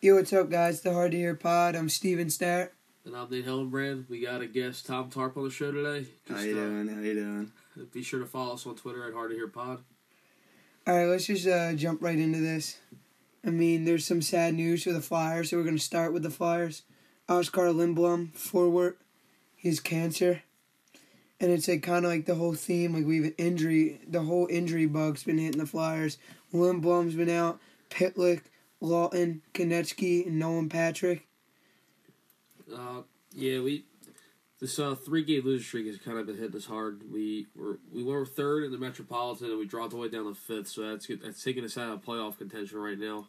Yo, what's up, guys? The Hard to Hear Pod. I'm Steven Starr. And I'm Nate Hillenbrand. We got a guest, Tom Tarp, on the show today. How you uh, doing? How you doing? Be sure to follow us on Twitter at Hard to Hear Pod. All right, let's just uh, jump right into this. I mean, there's some sad news for the Flyers, so we're going to start with the Flyers. Oskar Lindblom, forward, his cancer. And it's like kind of like the whole theme, like we've an injury, the whole injury bug's been hitting the Flyers. Lindblom's been out, Pitlick, Laughton, Konecny, and Nolan Patrick. Uh, yeah, we this uh, three game losing streak has kind of been hitting us hard. We were we were third in the Metropolitan and we dropped all the way down to fifth, so that's that's taking us out of playoff contention right now.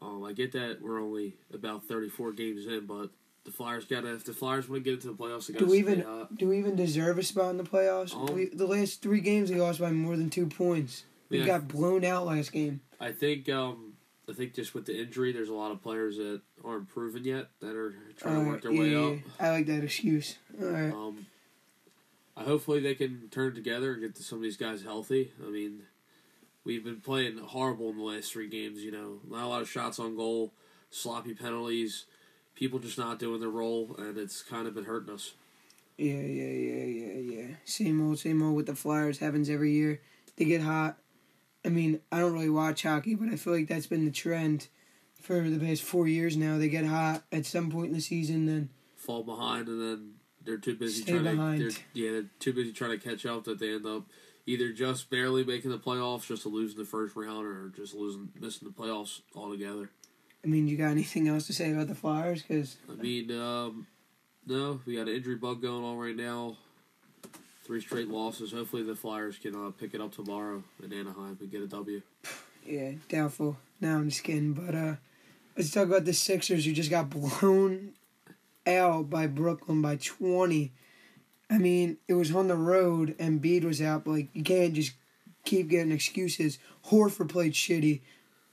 Um, I get that we're only about thirty four games in, but the Flyers got to if the Flyers want to get into the playoffs, they got Do to we stay even hot. do we even deserve a spot in the playoffs? Um, we, the last three games we lost by more than two points. We Yeah. got blown out last game. I think um, I think just with the injury, there's a lot of players that aren't proven yet that are trying to work their yeah, way up. I like that excuse. All right. Um, I hopefully they can turn together and get to some of these guys healthy. I mean, we've been playing horrible in the last three games. You know, not a lot of shots on goal, sloppy penalties, people just not doing their role, and it's kind of been hurting us. Yeah, yeah, yeah, yeah, yeah. Same old, same old with the Flyers. Happens every year. They get hot. I mean, I don't really watch hockey, but I feel like that's been the trend for the past four years now. They get hot at some point in the season, then Fall behind, and then they're too busy trying behind. to. They're, yeah, they're too busy trying to catch up that they end up either just barely making the playoffs, just to lose in the first round, or just losing, missing the playoffs altogether. I mean, you got anything else to say about the Flyers? Because I mean, um, no, we got an injury bug going on right now. Three straight losses. Hopefully, the Flyers can uh, pick it up tomorrow in Anaheim and get a W. yeah, doubtful. Now I'm just kidding. But uh, let's talk about the Sixers who just got blown out by Brooklyn by 20. I mean, it was on the road and Bede was out, but like you can't just keep getting excuses. Horford played shitty.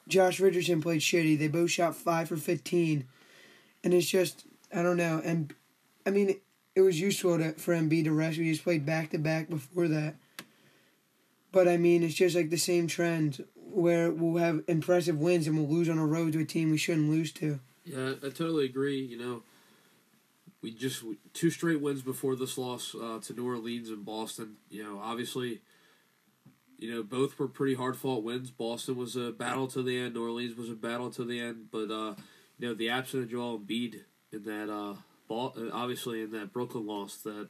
Josh Richardson played shitty. They both shot five for 15. And it's just, I don't know. And I mean, it, was useful to, for Embiid to rest. We just played back to back before that. But I mean, it's just like the same trend where we'll have impressive wins and we'll lose on a road to a team we shouldn't lose to. Yeah, I totally agree. You know, we just two straight wins before this loss uh, to New Orleans and Boston. You know, obviously, you know both were pretty hard fought wins. Boston was a battle to the end. New Orleans was a battle to the end. But uh, you know, the absence of Joel Embiid in that uh, uh, obviously in that Brooklyn loss that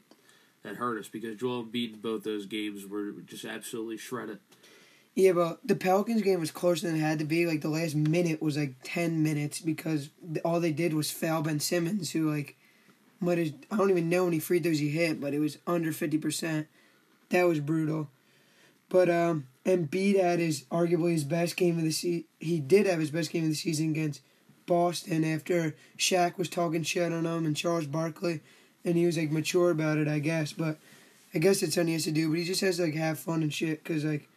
that hurt us because Joel Embiid in both those games were just absolutely shredded. Yeah, but the Pelicans game was closer than it had to be. Like the last minute was like ten minutes because all they did was foul Ben Simmons, who like might have I don't even know many free throws he hit, but it was under fifty percent. That was brutal. But um, Embiid had his arguably his best game of the season. He did have his best game of the season against Boston after Shaq was talking shit on him and Charles Barkley, and he was like mature about it, I guess. But I guess it's something he has to do. But he just has to like have fun and shit because like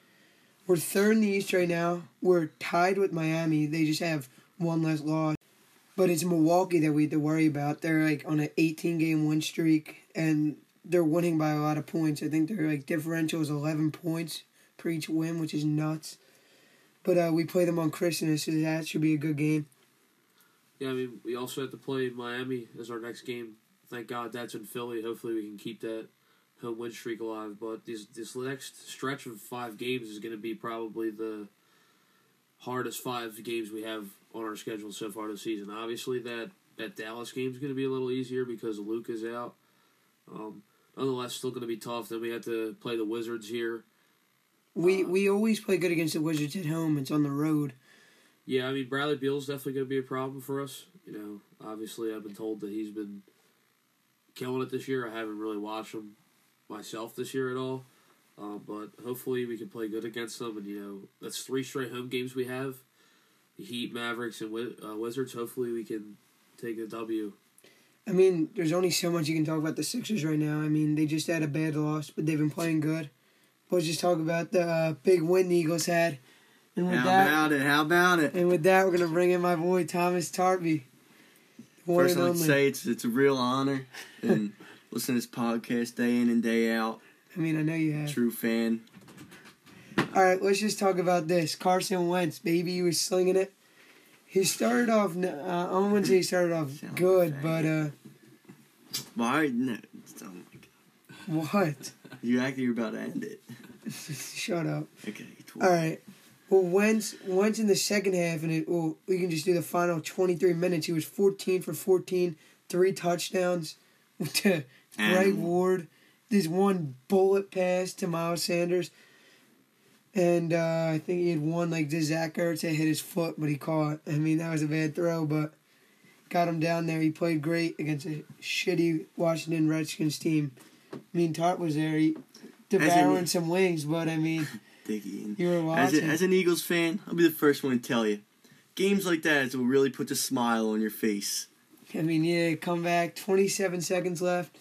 we're third in the East right now. We're tied with Miami. They just have one less loss. But it's Milwaukee that we have to worry about. They're like on an 18 game win streak and they're winning by a lot of points. I think their like differential is 11 points per each win, which is nuts. But uh, we play them on Christmas, so that should be a good game. Yeah, I mean, we also have to play Miami as our next game. Thank God that's in Philly. Hopefully, we can keep that home win streak alive. But this this next stretch of five games is going to be probably the hardest five games we have on our schedule so far this season. Obviously, that that Dallas game is going to be a little easier because Luke is out. Um, nonetheless, still going to be tough. Then we have to play the Wizards here. We Uh, we always play good against the Wizards at home. It's on the road. Yeah, I mean Bradley Beal's definitely going to be a problem for us. You know, obviously I've been told that he's been killing it this year. I haven't really watched him myself this year at all, uh, but hopefully we can play good against them. And you know, that's three straight home games we have: the Heat, Mavericks, and uh, Wizards. Hopefully we can take a W. I mean, there's only so much you can talk about the Sixers right now. I mean, they just had a bad loss, but they've been playing good. Let's just talk about the uh, big win the Eagles had. And with How that, about it? How about it? and with that, we're gonna bring in my boy Thomas Tarby. First, I'd say it's it's a real honor and listen to this podcast day in and day out. I mean, I know you have. True fan. All right, let's just talk about this. Carson Wentz, baby, he was slinging it. He started off. Uh, I wouldn't say he started off good, but uh, Why? No, oh my God. what? You acting you're about to end it. Shut up. Okay. All right. Well, Wentz, Wentz in the second half, and it, well, we can just do the final 23 minutes. He was 14 for 14, three touchdowns to Greg. Ward. This one bullet pass to Miles Sanders. And uh, I think he had one like this Zach Ertz that hit his foot, but he caught. I mean, that was a bad throw, but got him down there. He played great against a shitty Washington Redskins team. I mean, Tart was there, he devouring some wings, but I mean, Dickie. And you were As, a, watching. as an Eagles fan, I'll be the first one to tell you. Games like that is what really puts a smile on your face, I mean, yeah, come back. 27 seconds left.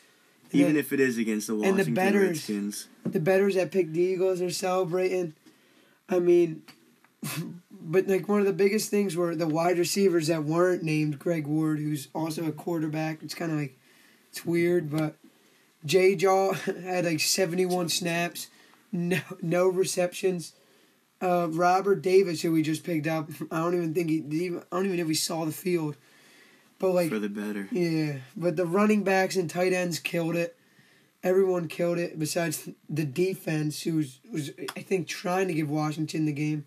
Even the, if it is against the the Washington betters- Redskins. the betters that picked the Eagles are celebrating. I mean, but like one of the biggest things were the wide receivers that weren't named Greg Ward, who's also a quarterback. It's kind of like, it's weird, but J Jaw had like 71 snaps, no, no receptions. Uh, Robert Davis, who we just picked up, I don't even think he, did he I don't even know if he saw the field. But like, for the better. Yeah, but the running backs and tight ends killed it. Everyone killed it besides the defense, who was, was I think trying to give Washington the game.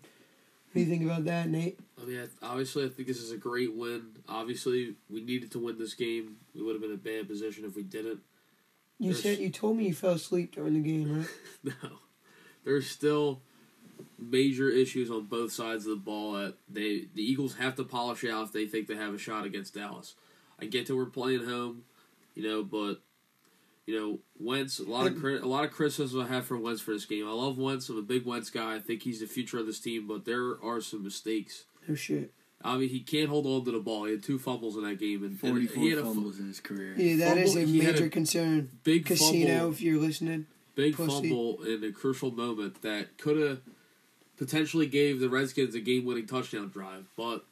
What do you think about that, Nate? I mean, obviously, I think this is a great win. Obviously, we needed to win this game. We would have been in a bad position if we didn't. You There's- said you told me you fell asleep during the game, right? No, there's still major issues on both sides of the ball that they the Eagles have to polish out if they think they have a shot against Dallas. I get that we're playing home, you know, but you know Wentz. A lot of crit, a lot of criticism I have for Wentz for this game. I love Wentz. I'm a big Wentz guy. I think he's the future of this team, but there are some mistakes. No shit. I mean, he can't hold on to the ball. He had two fumbles in that game, and, and Forty-four he had a fu- fumbles in his career. Yeah, that is Fumble, a major a concern. big Casino, fumble. if you're listening. Big Pussy. fumble in a crucial moment that could have potentially gave the Redskins a game-winning touchdown drive, but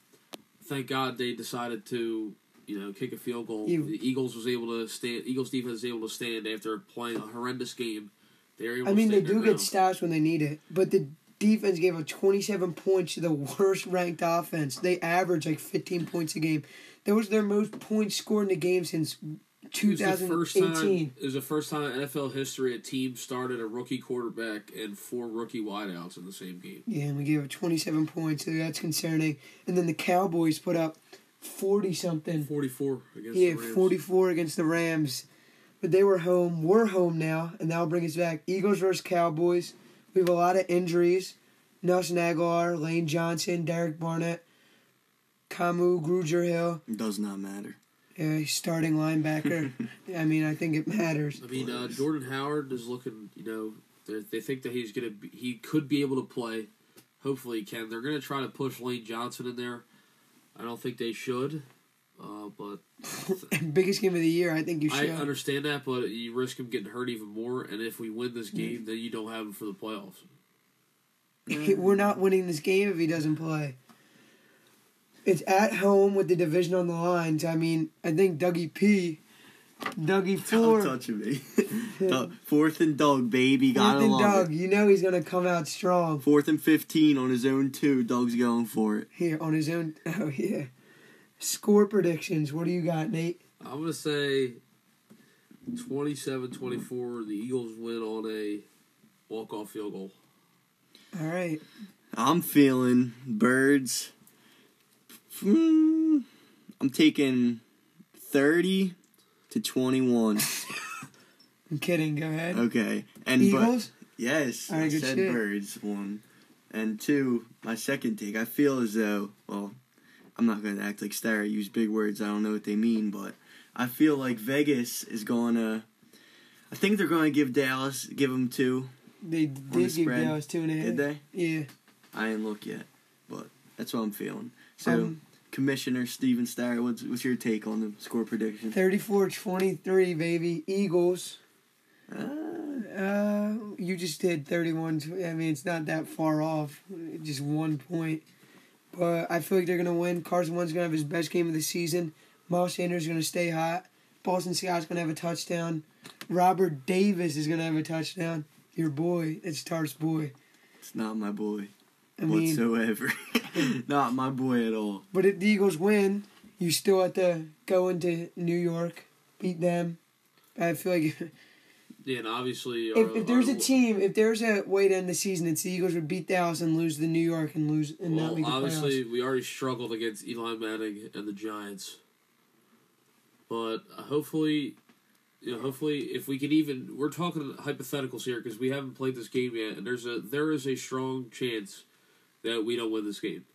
thank God they decided to, you know, kick a field goal. You- the Eagles was able to stand. Eagles defense was able to stand after playing a horrendous game. They were able I mean, they do get stops when they need it, but the defense gave up 27 points to the worst ranked offense. They average like 15 points a game. That was their most points scored in a game since It the first time. 2018. It was the first time in NFL history a team started a rookie quarterback and four rookie wideouts in the same game. Yeah, and we gave up 27 points, so that's concerning. And then the Cowboys put up 40 something. Forty-four against Yeah, the Rams. 44 against the Rams. But they were home. We're home now, and that'll bring us back. Eagles versus Cowboys. We have a lot of injuries. Nelson Agholor, Lane Johnson, Derek Barnett, Kamu, Gruger Hill. It does not matter. Yeah, he's starting linebacker. I mean, I think it matters. I mean, uh, Jordan Howard is looking. You know, they they think that he's gonna. Be, he could be able to play. Hopefully, he can. They're gonna try to push Lane Johnson in there. I don't think they should, uh, but Biggest game of the year, I think you should. I understand that. But you risk him getting hurt even more. And if we win this game, then you don't have him for the playoffs. We're not winning this game if he doesn't play. It's at home with the division on the lines. I mean, I think Dougie P, Dougie Stop Four, touching me. Fourth and Doug, baby. Fourth Gotta and love Doug. it. You know he's gonna come out strong Fourth and 15 on his own, too. Doug's going for it. here on his own. Oh yeah. Score predictions. What do you got, Nate? I'm gonna say 27-24, The Eagles win on a walk-off field goal. All right. I'm feeling birds. Hmm, I'm taking 30 to 21. I'm kidding. Go ahead. Okay. And but yes, All right, I good said shit. birds one. And two, my second take, I feel as though, well, I'm not going to act like Star, use big words, I don't know what they mean, but I feel like Vegas is going to, I think they're going to give Dallas, give them two. They the did give spread. Dallas two and a half. Did they? Yeah. I didn't look yet, but that's what I'm feeling. So, Um, Commissioner Steven Starr, what's, what's your take on the score prediction? 34-23, baby. Eagles. Uh, Uh, you just did 31. I mean, it's not that far off. Just one point. But I feel like they're going to win. Carson Wentz going to have his best game of the season. Miles Sanders is going to stay hot. Boston Scott's going to have a touchdown. Robert Davis is going to have a touchdown. Your boy. It's Tart's boy. it's not my boy. I mean, whatsoever. Not my boy at all. but if the Eagles win, you still have to go into New York, beat them. I feel like Yeah, and obviously, if, our- there's our- a team, if there's a way to end the season, it's the Eagles would beat Dallas and lose the New York and lose and not Well, make the obviously, playoffs. we already struggled against Eli Manning and the Giants, but uh, hopefully, you know, hopefully, if we can even, we're talking hypotheticals here because we haven't played this game yet, and there's a there is a strong chance that we don't win this game.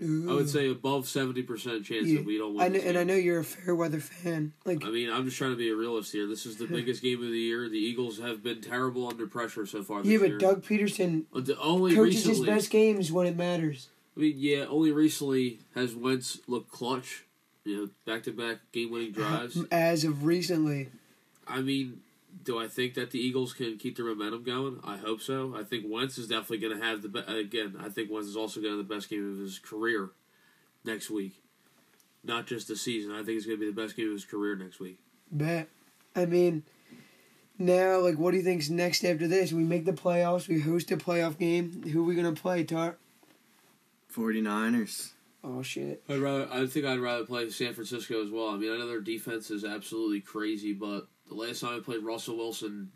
I would say above seventy percent chance Yeah. that we don't I win. know, this and I know you're a fair weather fan. Like I mean, I'm just trying to be a realist here. This is the biggest game of the year. The Eagles have been terrible under pressure so far this yeah, but year. Doug Pederson only coaches his best games when it matters. I mean, yeah, only recently has Wentz looked clutch. You know, back to back game winning uh, drives. As of recently, I mean, do I think that the Eagles can keep their momentum going? I hope so. I think Wentz is definitely going to have the be- again. I think Wentz is also going to have the best game of his career next week, not just the season. I think it's going to be the best game of his career next week. bet. I mean, now like, what do you think's next after this? We make the playoffs. We host a playoff game. Who are we gonna play, Tar? 49ers. Oh shit. I'd rather. I think I'd rather play San Francisco as well. I mean, I know their defense is absolutely crazy, but the last time I played Russell Wilson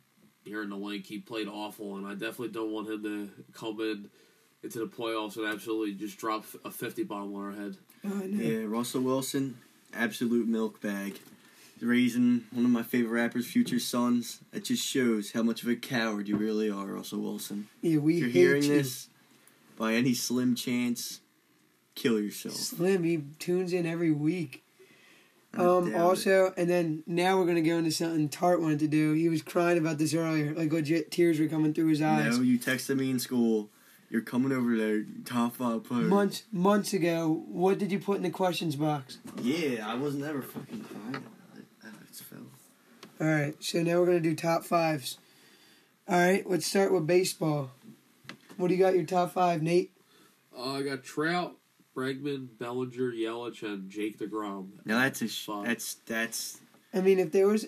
here in the Linc, he played awful, and I definitely don't want him to come in into the playoffs and absolutely just drop a fifty bomb on our head. Oh, Yeah, Russell Wilson, absolute milk bag. Raising one of my favorite rappers, Future Sons. It just shows how much of a coward you really are, Russell Wilson. Yeah, we If you're hate hearing you. this, by any slim chance, kill yourself. Slim, he tunes in every week. I Um, doubt it. also, and then now we're gonna go into something Tart wanted to do. He was crying about this earlier, like legit tears were coming through his eyes. No, you texted me in school. You're coming over there, top five players. Months months ago, what did you put in the questions box? Yeah, I was never fucking crying about it. I just fell. All right, so now we're gonna do top fives. All right, let's start with baseball. What do you got your top five, Nate? Uh, I got Trout, Bregman, Bellinger, Yelich, and Jake Degrom. Now that's a sh- Five. that's that's. I mean, if there was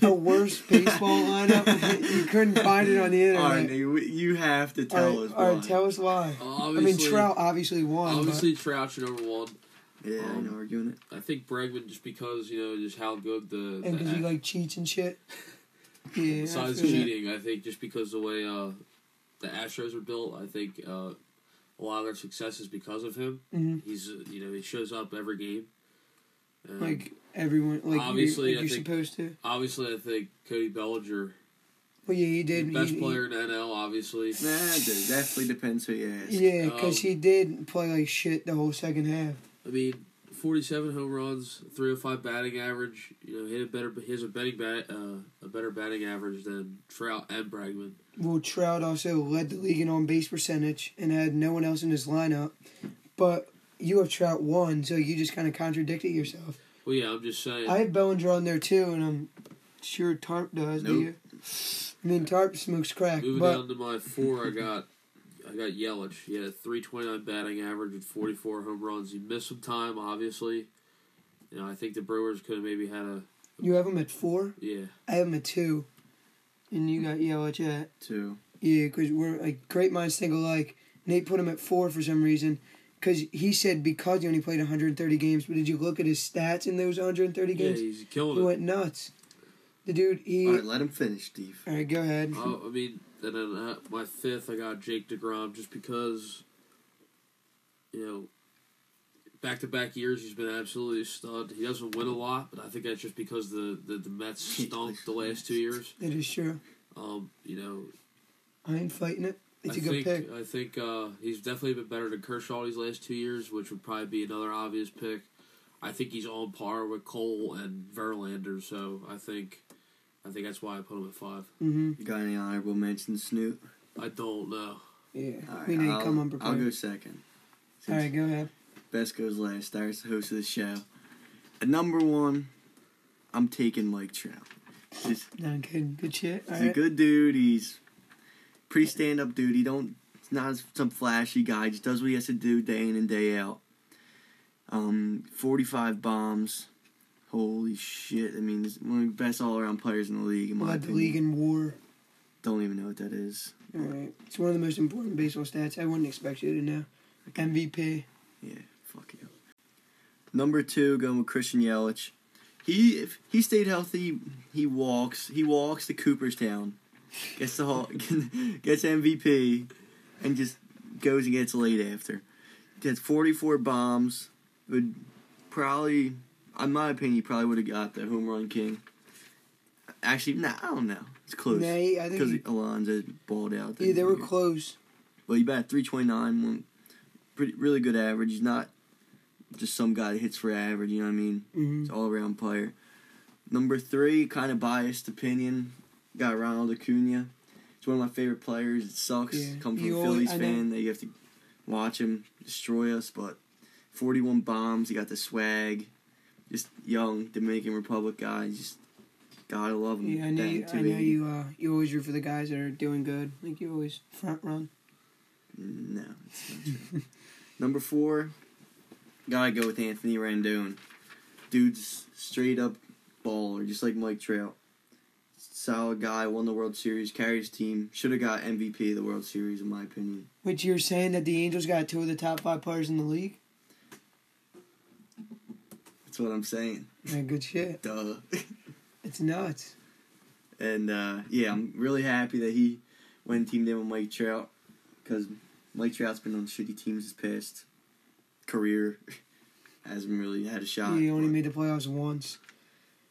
a worse baseball lineup, you couldn't find it on the internet. All right, you, you have to tell right, us all right, why. tell us why. Uh, I obviously, mean, Trout obviously won. Obviously, Trout should number one. yeah, I um, know arguing it. I think Bregman just because you know just how good the, but, and the because he like cheats and shit. Yeah. I besides feel that. cheating, I think just because the way uh, the Astros are built, I think uh, a lot of their success is because of him. Mhm. He's uh, you know he shows up every game. And Like everyone, like Obviously, you're, I like you're think- supposed to. obviously, I think Cody Bellinger, Well, yeah, he did. best he, player in NL, obviously. Nah, it definitely depends who you ask. Yeah, because Um, he did play like shit the whole second half. I mean, forty-seven home runs, three hundred five batting average. You know, hit a better. He has a betting bat, uh, a better batting average than Trout and Bregman. Well, Trout also led the league in on base percentage and had no one else in his lineup. But you have Trout one, so you just kind of contradicted yourself. Well, yeah, I'm just saying. I have Bellinger on there too, and I'm sure Tarp does. Do you? I mean, Tarp smokes crack, Moving but down to my four, I got I got Yelich. He had a three twenty nine batting average with forty four home runs. He missed some time, obviously. You know, I think the Brewers could have maybe had a you have him at four. yeah. I have him at two, and you got Yelich at Two. yeah, because we're like great minds think alike. Nate put him at four for some reason. Because he said because he only played 130 games, but did you look at his stats in those 130 games? Yeah, games? he's killing he it. went nuts. The dude, he. All right, let him finish, Steve. All right, go ahead. Oh, I mean, and then uh, my fifth, I got Jake Degrom just because, you know, back to back years he's been absolutely a stud. He doesn't win a lot, but I think that's just because the the, the Mets stunk the last two years. It is true. Um, you know, I ain't fighting it. It's I a good think pick. I think uh, he's definitely been better than Kershaw these last two years, which would probably be another obvious pick. I think he's on par with Cole and Verlander, so I think I think that's why I put him at five. Mm-hmm. You got any honorable mentions, Snoop? I don't know. Yeah. All right, we know you I'll, come unprepared. I'll go second. All right, go ahead. Best goes last. There's the host of the show. At number one, I'm taking Mike Trout. Just, No, good, good shit. All he's a good dude. He's pretty stand up dude. He don't. He's not some flashy guy. He just does what he has to do day in and day out. Um, 45 bombs. Holy shit! I mean, one of the best all around players in the league. In opinion. league in WAR. Don't even know what that is. All right. It's one of the most important baseball stats. I wouldn't expect you to know. MVP. Yeah, fuck you. Number two, going with Christian Yelich. He if he stayed healthy, he walks. He walks to Cooperstown, gets the hall, gets MVP, and just goes and gets laid after. Gets forty four bombs. Would probably, in my opinion, he probably would have got the home run king. Actually, nah, I don't know. It's close Nah, I because think. Alonso balled out. Yeah, they were close. But he batted three twenty nine, pretty really good average. He's not just some guy that hits for average. You know what I mean? hmm He's all around player. Number three, kind of biased opinion, got Ronald Acuna. He's one of my favorite players. It sucks. Yeah, Come from you a Phillies know. fan that you have to watch him destroy us. But forty one bombs. He got the swag. Just young Dominican Republic guy. Just gotta love him. Yeah, I know. You, I know you. Uh, you always root for the guys that are doing good. Like you always front run. No, it's not true. Number four, gotta go with Anthony Rendon. Dude's straight up baller, just like Mike Trout. Solid guy, won the World Series, carried his team. Should have got MVP of the World Series, in my opinion. Which you're saying that the Angels got two of the top five players in the league? What I'm saying. Yeah, good shit. Duh. It's nuts. and uh, yeah, I'm really happy that he went teamed in with Mike Trout because Mike Trout's been on shitty teams his past career. Hasn't really had a shot. he only but- made the playoffs once.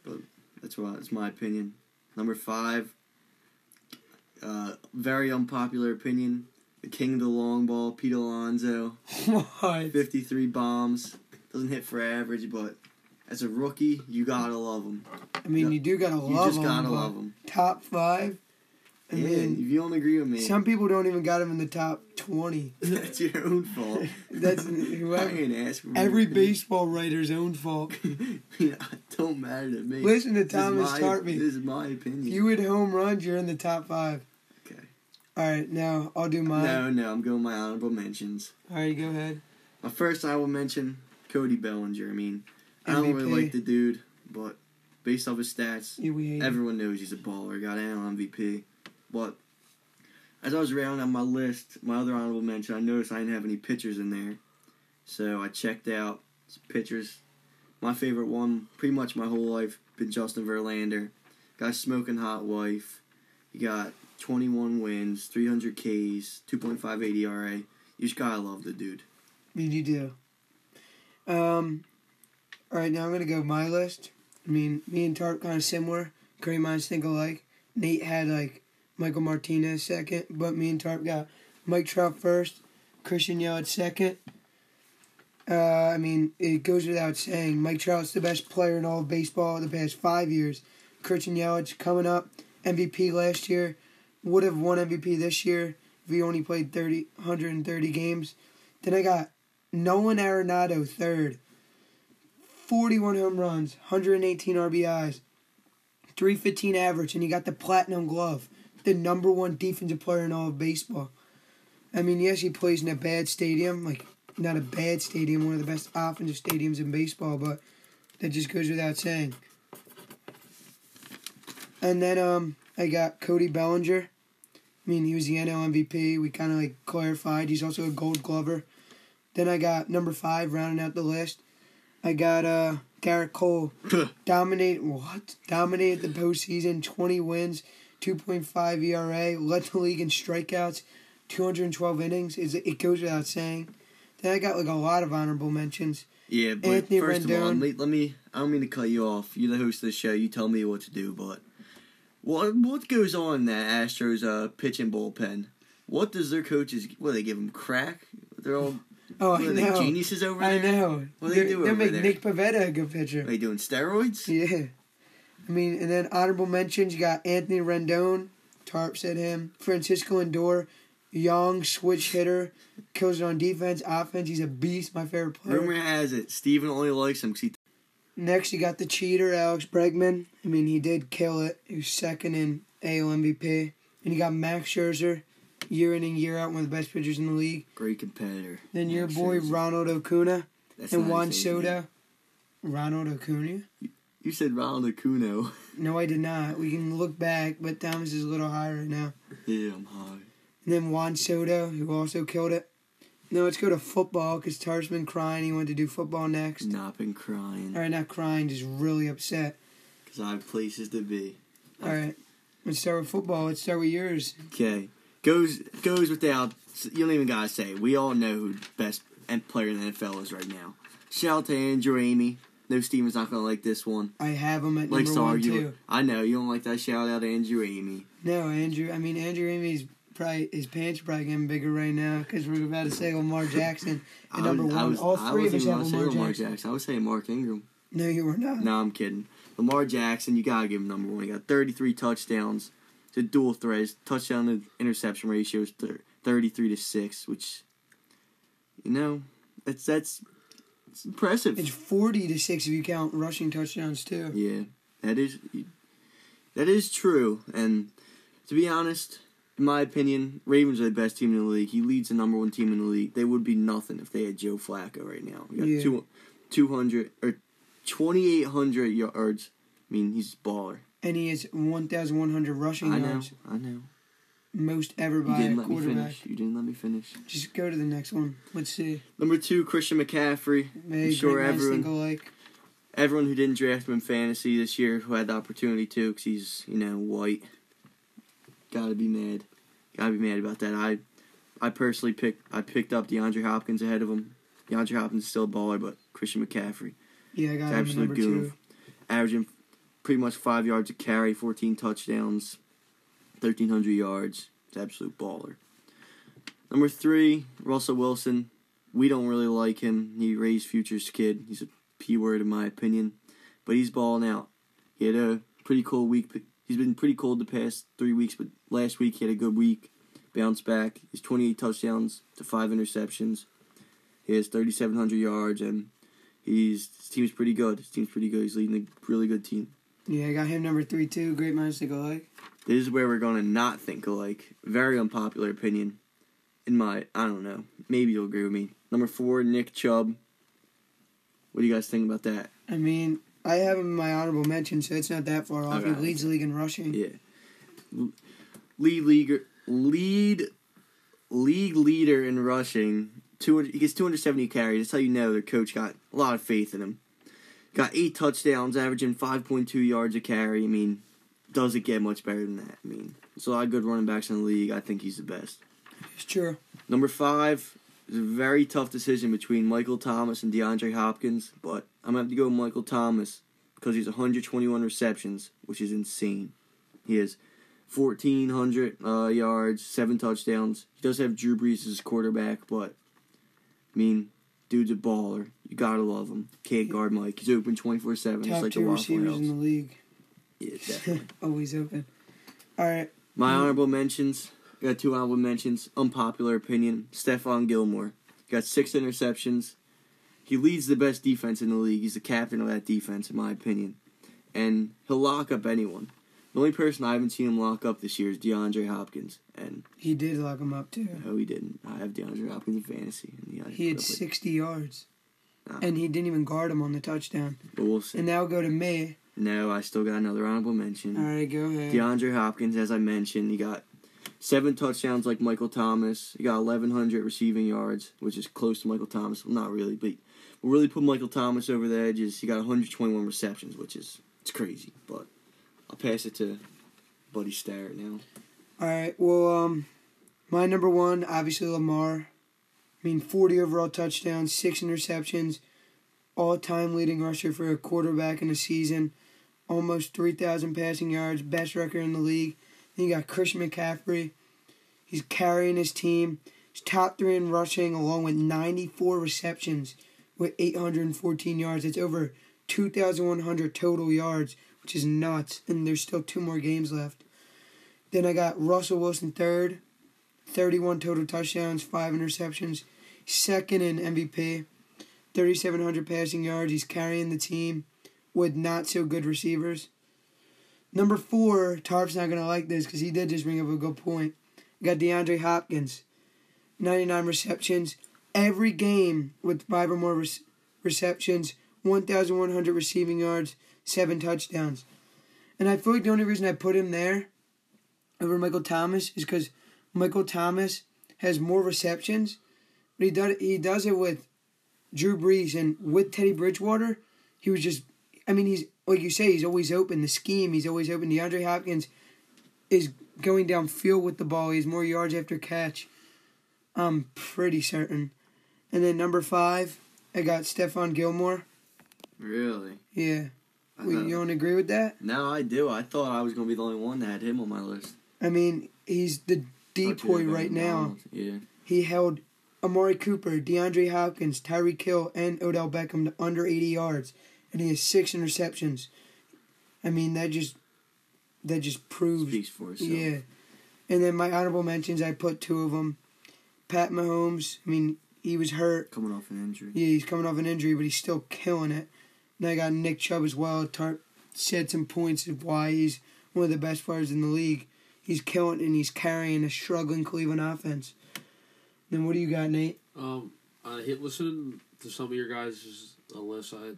But that's what that's my opinion. Number five, uh, very unpopular opinion. The king of the long ball, Pete Alonso, what? fifty-three bombs. Doesn't hit for average, but as a rookie, you gotta love him. I mean, you do gotta love him. You just him. gotta love him. Top five. I yeah, mean, if you don't agree with me, some people don't even got him in the top twenty. that's your own fault. That's I whoever. ain't asking. for Every baseball writer's own fault. yeah, don't matter to me. Listen to This Thomas Tartby. This is my opinion. If you hit home runs, you're in the top five. okay. All right, now I'll do mine. No, no, I'm going my honorable mentions. All right, go ahead. First I will mention Cody Bellinger. I mean, I don't really like the dude, but based off his stats, Yeah, we hate him. everyone knows he's a baller. Got an MVP. But as I was rounding out my list, my other honorable mention, I noticed I didn't have any pitchers in there. So I checked out some pitchers. My favorite one, pretty much my whole life, been Justin Verlander. Got a smoking hot wife. He got 21 wins, 300 Ks, 2.58 ERA. You just gotta love the dude. You do. Um, all right, now I'm gonna go my list. I mean, me and Tarp kind of similar. Great minds think alike. Nate had like Michael Martinez second, but me and Tarp got Mike Trout first, Christian Yelich second. Uh, I mean, it goes without saying, Mike Trout's the best player in all of baseball the past five years. Christian Yelich coming up, MVP last year, would have won MVP this year if he only played 30, 130 games. Then I got Nolan Arenado third. 41 home runs, 118 RBIs, 315 average, and he got the platinum glove. The number one defensive player in all of baseball. I mean, yes, he plays in a bad stadium, like not a bad stadium, one of the best offensive stadiums in baseball, but that just goes without saying. And then um, I got Cody Bellinger. I mean, he was the NL MVP. We kind of like clarified. He's also a Gold Glover. Then I got number five rounding out the list. I got uh Gerrit Cole. Dominate what? Dominated the postseason. Twenty wins, two point five ERA. Led the league in strikeouts. Two hundred and twelve innings. Is it goes without saying. Then I got like a lot of honorable mentions. Yeah, but Anthony first of all, let, let me. I don't mean to cut you off. You're the host of the show. You tell me what to do, but what what goes on in that Astros uh, pitching bullpen? What does their coaches? What they give them crack? They're all Oh, what, I are know. geniuses over I know. What They're- they do they over make there? Nick Pivetta a good pitcher. Are they doing steroids? Yeah. I mean, and then honorable mentions, you got Anthony Rendon. Tarp said him. Francisco Lindor. Young switch hitter. Kills it on defense, offense. He's a beast. My favorite player. Rumor has it Steven only likes him because he. Next, you got the cheater, Alex Bregman. I mean, he did kill it. He was second in AL MVP. And you got Max Scherzer, year in and year out, one of the best pitchers in the league. Great competitor. Then your Max boy Scherzer. Ronald Acuna That's and Juan. Soto. Ronald Acuna? You said Ronald Acuno. No, I did not. We can look back, but Thomas is a little high right now. yeah, I'm high. And then Juan Soto, who also killed it. No, let's go to football because Tar's been crying. He wanted to do football next. Not been crying. All right, not crying, just really upset. Because I have places to be. All right, let's start with football. Let's start with yours. Okay. Goes goes without you don't even gotta say. We all know who the best and player in the NFL is right now. Shout out to Andrew Amy. No Steven's not gonna like this one. I have him at Likes number to one argue. too. I know you don't like that shout out to Andrew Amy. No, Andrew. I mean, Andrew Amy's probably his pants are probably getting bigger right now because we're about to say Lamar Jackson at number was- one. was- All I three of us have Lamar, Lamar Jackson. Jackson. I was saying Mark Ingram. No, you were not. No, I'm kidding. Lamar Jackson, you gotta give him number one. He got 33 touchdowns. A dual threat. His touchdown to interception ratio is thir- 33 to six, which you know that's that's it's impressive. It's forty to six if you count rushing touchdowns too. Yeah, that is that is true. And to be honest, in my opinion, Ravens are the best team in the league. He leads the number one team in the league. They would be nothing if they had Joe Flacco right now. We got Yeah. two, 200 or 2,800 yards. I mean, he's a baller. And he has one thousand one hundred rushing I know, yards, I know. most ever by a didn't let me quarterback. finish. You didn't let me finish. Just go to the next one. Let's see. Number two, Christian McCaffrey. Maybe sure great minds everyone-. Everyone who didn't draft him in fantasy this year, who had the opportunity to, because he's you know white, gotta be mad. Gotta be mad about that. I, I personally picked I picked up DeAndre Hopkins ahead of him. DeAndre Hopkins is still a baller, but Christian McCaffrey, Yeah, I got him absolute number goon, two. averaging pretty much five yards a carry, fourteen touchdowns, thirteen hundred yards. It's absolute baller. Number three, Russell Wilson. We don't really like him. He raised Future's kid. He's a p word in my opinion, but he's balling out. He had a pretty cool week. He's been pretty cold the past three weeks, but last week he had a good week. Bounced back. He's 28 touchdowns to five interceptions. He has 3,700 yards, and he's his team's pretty good. His team's pretty good. He's leading a really good team. Yeah, I got him number three too. Great minds think alike. This is where we're gonna not think alike. Very unpopular opinion. In my, I don't know. Maybe you'll agree with me. Number four, Nick Chubb. What do you guys think about that? I mean, I have him in my honorable mention, so it's not that far off. He leads the league in rushing. Yeah. Lead leaguer, lead, league leader in rushing. Two hundred. He gets two hundred seventy carries. That's how you know their coach got a lot of faith in him. Got eight touchdowns, averaging five point two yards a carry. I mean, doesn't get much better than that. I mean, there's a lot of good running backs in the league. I think he's the best. It's true. Number five is a very tough decision between Michael Thomas and DeAndre Hopkins, but I'm gonna have to go with Michael Thomas because he's 121 receptions, which is insane. He has 1,400 uh, yards, seven touchdowns. He does have Drew Brees as his quarterback, but I mean, dude's a baller. You gotta love him. Can't guard Mike. He's open 24 seven, just Top like the two Waffle receivers House. in the league. Yeah, definitely. Always open. All right. My Mhm. honorable mentions. Got two honorable mentions. Unpopular opinion. Stephon Gilmore. Got six interceptions. He leads the best defense in the league. He's the captain of that defense, in my opinion. And he'll lock up anyone. The only person I haven't seen him lock up this year is DeAndre Hopkins. And He did lock him up too. no, he didn't. I have DeAndre Hopkins in fantasy. And he, He had 60 yards. Nah. And he didn't even guard him on the touchdown. But we'll see. And now go to me. No, I still got another honorable mention. All right, go ahead. DeAndre Hopkins, as I mentioned, he got seven touchdowns like Michael Thomas. He got 1,100 receiving yards, which is close to Michael Thomas. Well, not really, but what really put Michael Thomas over the edge is he got 121 receptions, which is it's crazy. But I'll pass it to Buddy Starrett now. All right. Well, um, my number one, obviously Lamar. I mean, 40 overall touchdowns, six interceptions, all-time leading rusher for a quarterback in a season, almost 3,000 passing yards, best record in the league. Then you got Christian McCaffrey. He's carrying his team. He's top three in rushing, along with 94 receptions with 814 yards. It's over 2,100 total yards, which is nuts. And there's still two more games left. Then I got Russell Wilson third, 31 total touchdowns, five interceptions. Second in MVP, 3,700 passing yards. He's carrying the team with not so good receivers. Number four, Tarp's not going to like this because he did just bring up a good point. got DeAndre Hopkins, 99 receptions. Every game with five or more re- receptions 1,100 receiving yards, seven touchdowns. And I feel like the only reason I put him there over Michael Thomas is because Michael Thomas has more receptions, but he does he does it with Drew Brees and with Teddy Bridgewater. He was just, I mean, he's like you say, he's always open. The scheme, he's always open. DeAndre Hopkins is going downfield with the ball. He has more yards after catch. I'm pretty certain. And then number five, I got Stephon Gilmore. Really? Yeah. We, you don't agree with that? no, I do. I thought I was gonna be the only one that had him on my list. I mean, he's the decoy right now. Yeah. He held Amari Cooper, DeAndre Hopkins, Tyreek Hill, and Odell Beckham to under 80 yards, and he has six interceptions. I mean, that just that just proves Speaks for itself. Yeah. And then my honorable mentions, I put two of them. Pat Mahomes. I mean, he was hurt. Coming off an injury. Yeah, he's coming off an injury, but he's still killing it. And I got Nick Chubb as well. Tart said some points of why he's one of the best players in the league. He's killing and he's carrying a struggling Cleveland offense. Then what do you got, Nate? Um, I hit listening to some of your guys' lists. I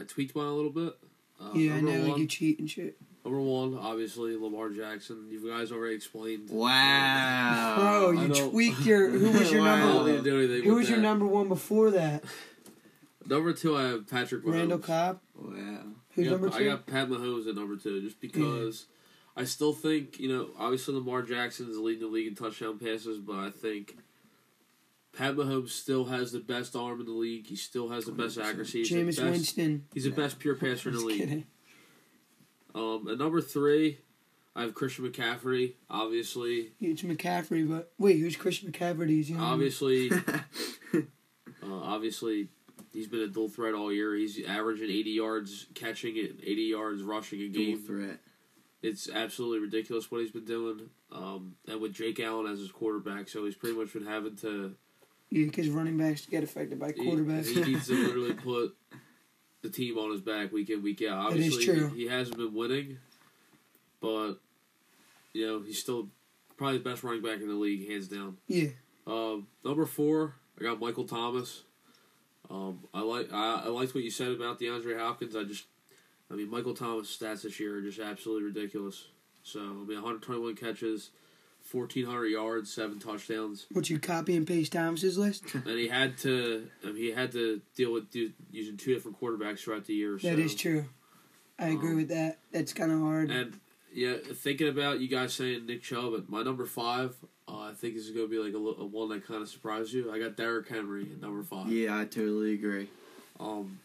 I tweaked mine a little bit. Uh, yeah, I number know, like you cheat and shit. number one, obviously Lamar Jackson. You guys already explained. Wow. Bro, you tweaked your. Who was your Wow. number? need to do anything Who with was your number one before that? Number two, I have Patrick Mahomes. Randall Cobb. Wow. Who's I got, number I two? got Pat Mahomes at number two, just because I still think you know obviously Lamar Jackson is leading the league in touchdown passes, but I think Pat Mahomes still has the best arm in the league. He still has the best 100%. accuracy. He's the Jameis best, Winston. He's the best pure passer in the league. kidding. Um, at number three, I have Christian McCaffrey. Obviously, It's McCaffrey, but wait, who's Christian McCaffrey? He's young. obviously, uh, obviously, he's been a dual threat all year. He's averaging eighty yards catching it, eighty yards rushing a game. Dual threat. It's absolutely ridiculous what he's been doing. Um, and with Jake Allen as his quarterback, so he's pretty much been having to. Yeah, because running backs get affected by quarterbacks. He, needs to literally put the team on his back week in week out. That is Obviously, true. He, he hasn't been winning, but you know he's still probably the best running back in the league, hands down. yeah, Um, number four, I got Michael Thomas. Um, I like I, I liked what you said about DeAndre Hopkins. I just, I mean, Michael Thomas' stats this year are just absolutely ridiculous. So I mean, 121 catches, 1,400 yards, seven touchdowns, would you copy and paste Thomas's list? and he had to I mean, he had to deal with do, using two different quarterbacks throughout the year. That so. is true. I agree Um, with that. That's kind of hard. And yeah, thinking about you guys saying Nick Chubb, my number five, uh, I think this is going to be like a, a one that kind of surprised you. I got Derrick Henry at number five. Yeah, I totally agree. Um,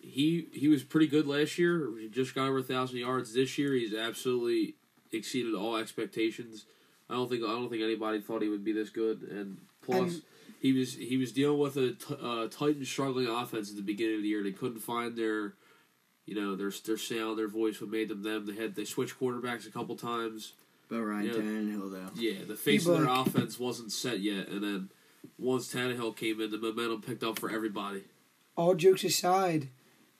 he he was pretty good last year. He just got over a thousand yards. This year, he's absolutely exceeded all expectations. I don't think I don't think anybody thought he would be this good. And plus, And- he was he was dealing with a t- uh, tight and struggling offense at the beginning of the year. They couldn't find their, you know, their their sound, their voice, what made them them. They had they switched quarterbacks a couple times. But Ryan Yeah. Tannehill, though. Yeah, the face of their offense wasn't set yet, and then once Tannehill came in, the momentum picked up for everybody. All jokes aside,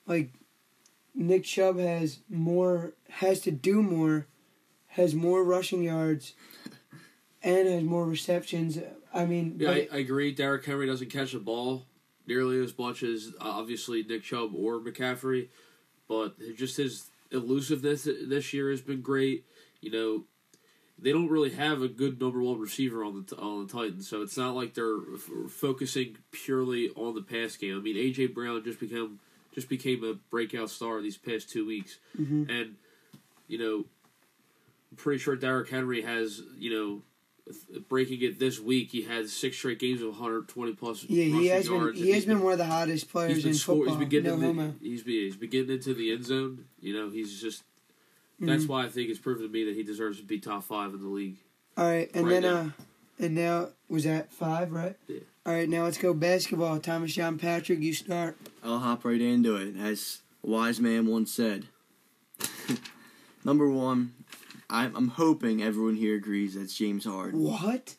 like Nick Chubb has more, has to do more, has more rushing yards, and has more receptions. I mean, Yeah, I, I agree. Derrick Henry doesn't catch the ball nearly as much as uh, obviously Nick Chubb or McCaffrey, but just his elusiveness this year has been great. You know, they don't really have a good number one receiver on the on the Titans, so it's not like they're f- focusing purely on the pass game. I mean, AJ Brown just become just became a breakout star these past two weeks, Mhm. and you know, I'm pretty sure Derrick Henry has you know breaking it this week. He had six straight games of 120 plus. yeah, he has been yards, he has he's been one of the hottest players he's been in score, football. He's been getting no in the, he's been, he's been getting into the end zone. You know, he's just. That's Mhm. why I think it's proven to me that he deserves to be top five in the league. All right, and right then now. uh, and now was that five, right? Yeah. All right, now let's go basketball. Thomas John Patrick, you start. I'll hop right into it. As a wise man once said, number one, I'm, I'm hoping everyone here agrees that's James Harden. What?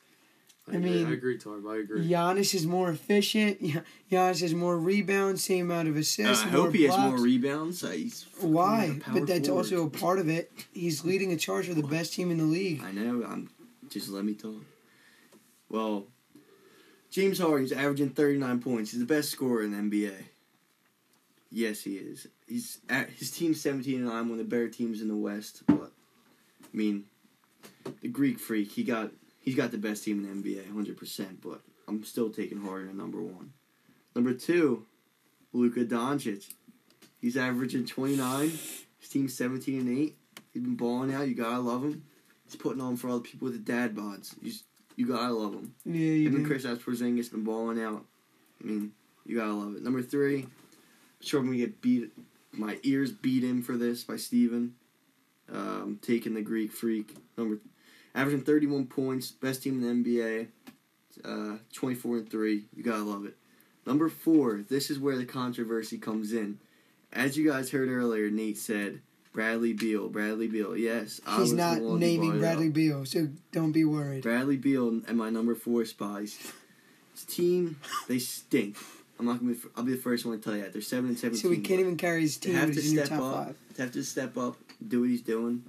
I, I mean, I agree, Tarb. I agree. Giannis is more efficient. Gian- Giannis has more rebounds, same amount of Uh, assists. I hope he has more rebounds. Uh, he's Why? But that's forward. also a part of it. He's leading a charge for the best team in the league. I know. I'm just let me talk. Well, James Harden's averaging 39 points. He's the best scorer in the NBA. Yes, he is. He's at his team's seventeen and nine, one of the better teams in the West. But I mean, the Greek freak, he got he's got the best team in the NBA, hundred percent. But I'm still taking Harden at number one. Number two, Luka Doncic. He's averaging twenty nine. His team's seventeen and eight. He's been balling out. You gotta love him. He's putting on for all the people with the dad bods. You, just, you gotta love him. Yeah, you Him and. Chris Porzingis been balling out. I mean, you gotta love it. Number three, I'm sure I'm gonna get beat. My ears beat in for this by Steven. Um, taking the Greek freak. Number, averaging 31 points, best team in the NBA. Uh, 24 and three. You gotta love it. Number four, this is where the controversy comes in. As you guys heard earlier, Nate said Bradley Beal. Bradley Beal. Yes, I He's not naming Bradley. Beal, so don't be worried. Bradley Beal at my number four spot. His team, they stink. I'm not gonna. Be, I'll be the first one to tell you that they're seven and seventeen. So we can't even carry his They team. have to in step top up. five. They have to step up, do what he's doing.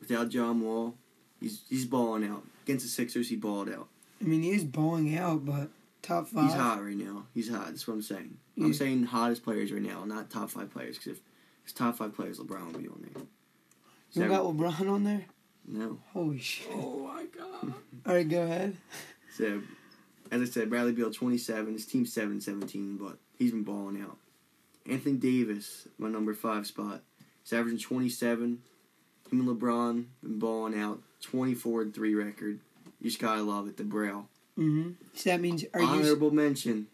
Without John Wall, he's he's balling out against the Sixers. He balled out. I mean, he is balling out, but top five. He's hot right now. He's hot. That's what I'm saying. Yeah. I'm saying hottest players right now, not top five players. Because if it's top five players, LeBron will be on there. You got LeBron on there? no. Holy shit! Oh my god. All right, go ahead. So, as I said, Bradley Beal 27. His team's 7 17, but he's been balling out. Anthony Davis, my number five spot. He's averaging 27. Him and LeBron been balling out. 24 and 3 record. You just gotta love it. The brow. Mm-hmm. So that means are you? Honorable mention.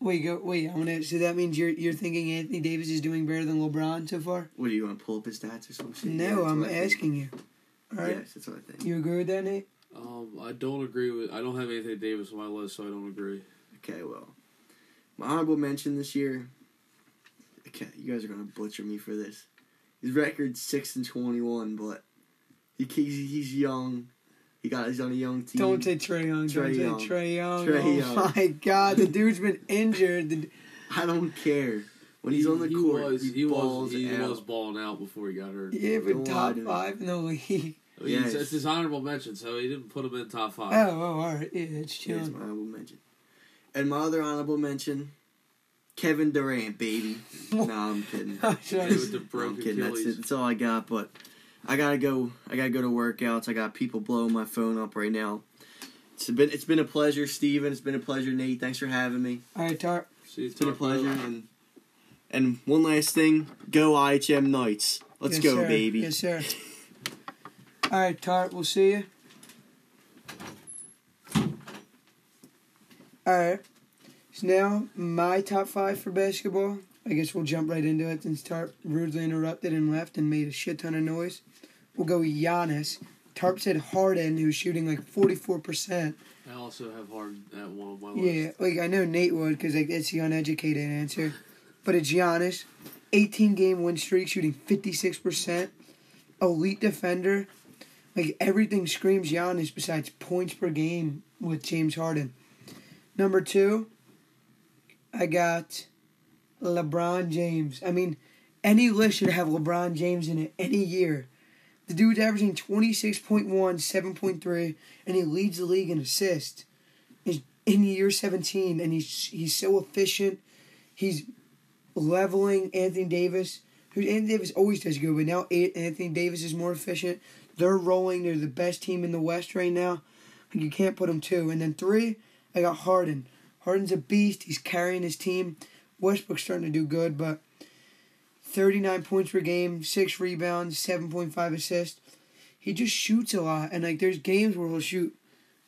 Wait, go. Wait, I want to. So that means you're you're thinking Anthony Davis is doing better than LeBron so far? What do you want to pull up his stats or something? No, that's I'm what I think. asking you. All right, Yes, that's what I think. you agree with that, Nate? Um, I don't agree with. I don't have Anthony Davis on my list, so I don't agree. Okay, well, my honorable mention this year. Okay, you guys are gonna butcher me for this. His record's six and twenty-one, but he he's, he's young. He got he's on a young team. Don't say Trae Young. Trae Don't Young. say Trae Young. Trae oh Young. my God, the dude's been injured. The, I don't care when he's on the he court. was, he, he balls was, he out. was balling out before he got hurt. yeah, but Don't top five in the league. I mean, Yes. It's his honorable mention, so he didn't put him in top five. Oh, oh, all right. Yeah, it's Here's chilling. my honorable mention. And my other honorable mention, Kevin Durant, baby. no, I'm kidding. Hey, with the No, I'm broken kidding. That's it. That's all I got. But I gotta go. I gotta go to workouts. I got people blowing my phone up right now. It's been it's been a pleasure, Steven. It's been a pleasure, Nate. Thanks for having me. All right, Tar. See, It's been a pleasure. And and one last thing, go IHM Knights. Let's Yes, go, sir. baby. Yes, sir. All right, Tart. We'll see you. All right. So now my top five for basketball. I guess we'll jump right into it since Tarp rudely interrupted and left and made a shit ton of noise. We'll go Giannis. Tarp said Harden, who's shooting like forty four percent. I also have Harden at one of my lists. Yeah, like I know Nate would because like, it's the uneducated answer, but it's Giannis, eighteen game win streak, shooting fifty six percent, elite defender, like everything screams Giannis besides points per game with James Harden. Number two, I got LeBron James. I mean, any list should have LeBron James in it any year. The dude's averaging 26.1, 7.3, and he leads the league in assists in year 17 and he's he's so efficient. He's leveling Anthony Davis, who Anthony Davis always does good, but now Anthony Davis is more efficient. They're rolling. They're the best team in the West right now. You can't put them two. And then three, I got Harden. Harden's a beast. He's carrying his team. Westbrook's starting to do good, but 39 points per game, six rebounds, 7.5 assists. He just shoots a lot, and like there's games where he'll shoot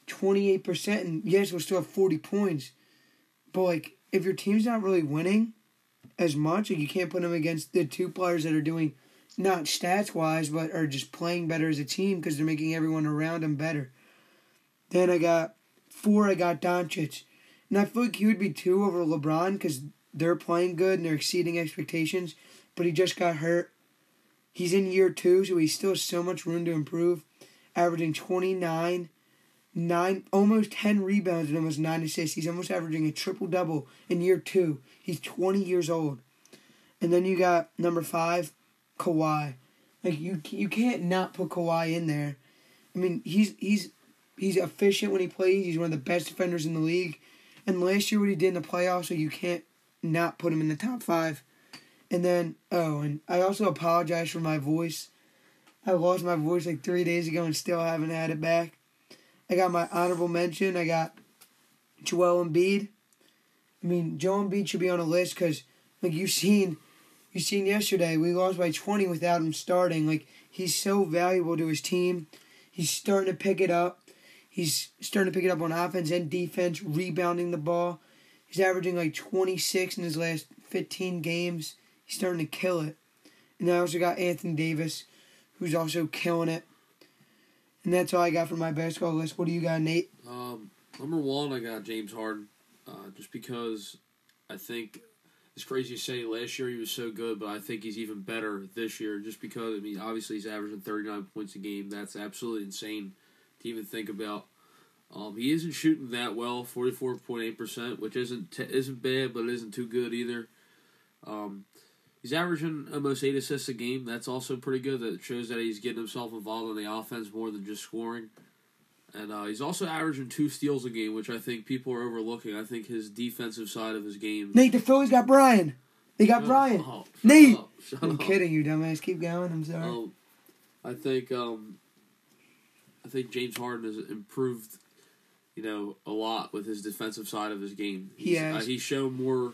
28%, and yes, we'll still have 40 points. But, like, if your team's not really winning as much, like, you can't put him against the two players that are doing, not stats wise, but are just playing better as a team because they're making everyone around them better. Then I got four, I got Doncic. And I feel like he would be two over LeBron because they're playing good and they're exceeding expectations, but he just got hurt. He's in year two, so he still has so much room to improve, averaging 29 nine almost ten rebounds and almost nine assists. He's almost averaging a triple double in year two. He's twenty years old. And then you got number five, Kawhi. Like you you can't not put Kawhi in there. I mean he's he's he's efficient when he plays. He's one of the best defenders in the league. And last year what he did in the playoffs, so you can't not put him in the top five. And then, oh, and I also apologize for my voice. I lost my voice like three days ago and still haven't had it back. I got my honorable mention. I got Joel Embiid. I mean, Joel Embiid should be on a list because, like you've seen, you seen yesterday, we lost by 20 without him starting. Like he's so valuable to his team. He's starting to pick it up. He's starting to pick it up on offense and defense, rebounding the ball. He's averaging like 26 in his last 15 games. He's starting to kill it. And I also got Anthony Davis, who's also killing it. And that's all I got for my basketball list. What do you got, Nate? Um, number one, I got James Harden, uh, just because I think it's crazy to say last year he was so good, but I think he's even better this year. Just because I mean, obviously he's averaging thirty nine points a game. That's absolutely insane to even think about. Um, he isn't shooting that well, forty four point eight percent, which isn't t- isn't bad, but it isn't too good either. Um, he's averaging almost eight assists a game. That's also pretty good. That shows that he's getting himself involved in the offense more than just scoring. And uh, he's also averaging two steals a game, which I think people are overlooking. I think his defensive side of his game. Nate, the Phillies got Brian. They got Shut Brian. up, shut Nate! up, shut I'm up. kidding you, dumbass. Keep going. I'm sorry. Um, I think um, I think James Harden has improved, you know, a lot with his defensive side of his game. He He's, has. Uh, he's shown more.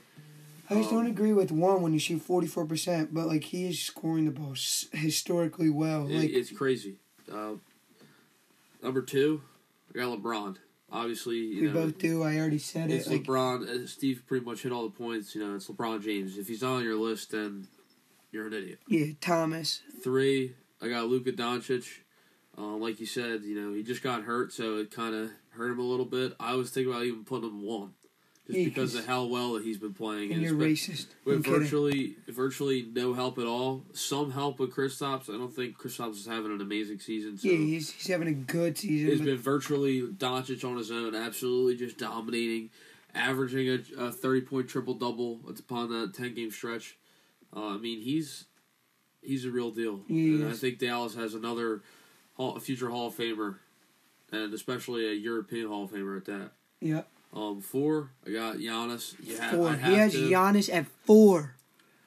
I just don't um, agree with one when you shoot 44%, but like he is scoring the ball s- historically well. it- Like it's crazy. Uh, number two, I got LeBron. Obviously, you we know, both do. I already said it's it. Like, LeBron. uh, Steve pretty much hit all the points. You know, it's LeBron James. If he's not on your list, then you're an idiot. yeah, Thomas. Three, I got Luka Doncic. Uh, like you said, you know, he just got hurt, so it kind of hurt him a little bit. I was thinking about even putting him one, just Yeah, because 'cause- of how well that he's been playing. And you're racist. I'm With kidding. virtually, virtually no help at all. Some help with Kristaps. I don't think Kristaps is having an amazing season. So Yeah, he's, he's having a good season. He's been virtually Doncic on his own, absolutely just dominating, averaging a, a thirty point triple double upon that ten game stretch. Uh, I mean, he's he's a real deal, He and I think Dallas has another hall, future Hall of Famer, and especially a European Hall of Famer at that. yeah, Um, four, I got Giannis. Ha- four. I He has to- Giannis at four.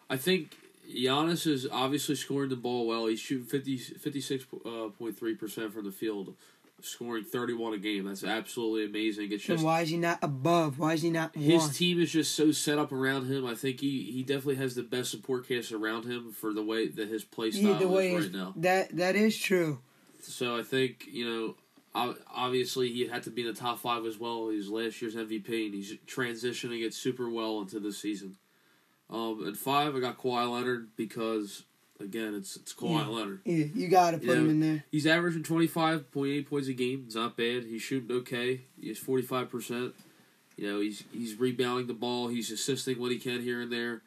I think Giannis is obviously scoring the ball well. He's shooting 50, 56.3% from the field, scoring 31 a game. That's absolutely amazing. It's just why is he not above? Why is he not his one? team is just so set up around him. I think he, he definitely has the best support cast around him for the way that his play style Yeah, is right now. that that is true. So I think, you know, obviously he had to be in the top five as well. He's last year's MVP, and he's transitioning it super well into this season. Um, and five, I got Kawhi Leonard because, again, it's it's Kawhi Yeah. Leonard. Yeah, you got to put You him in there. He's averaging 25.8 points a game. It's not bad. He's shooting okay. He's 45%. You know, he's he's rebounding the ball. He's assisting what he can here and there.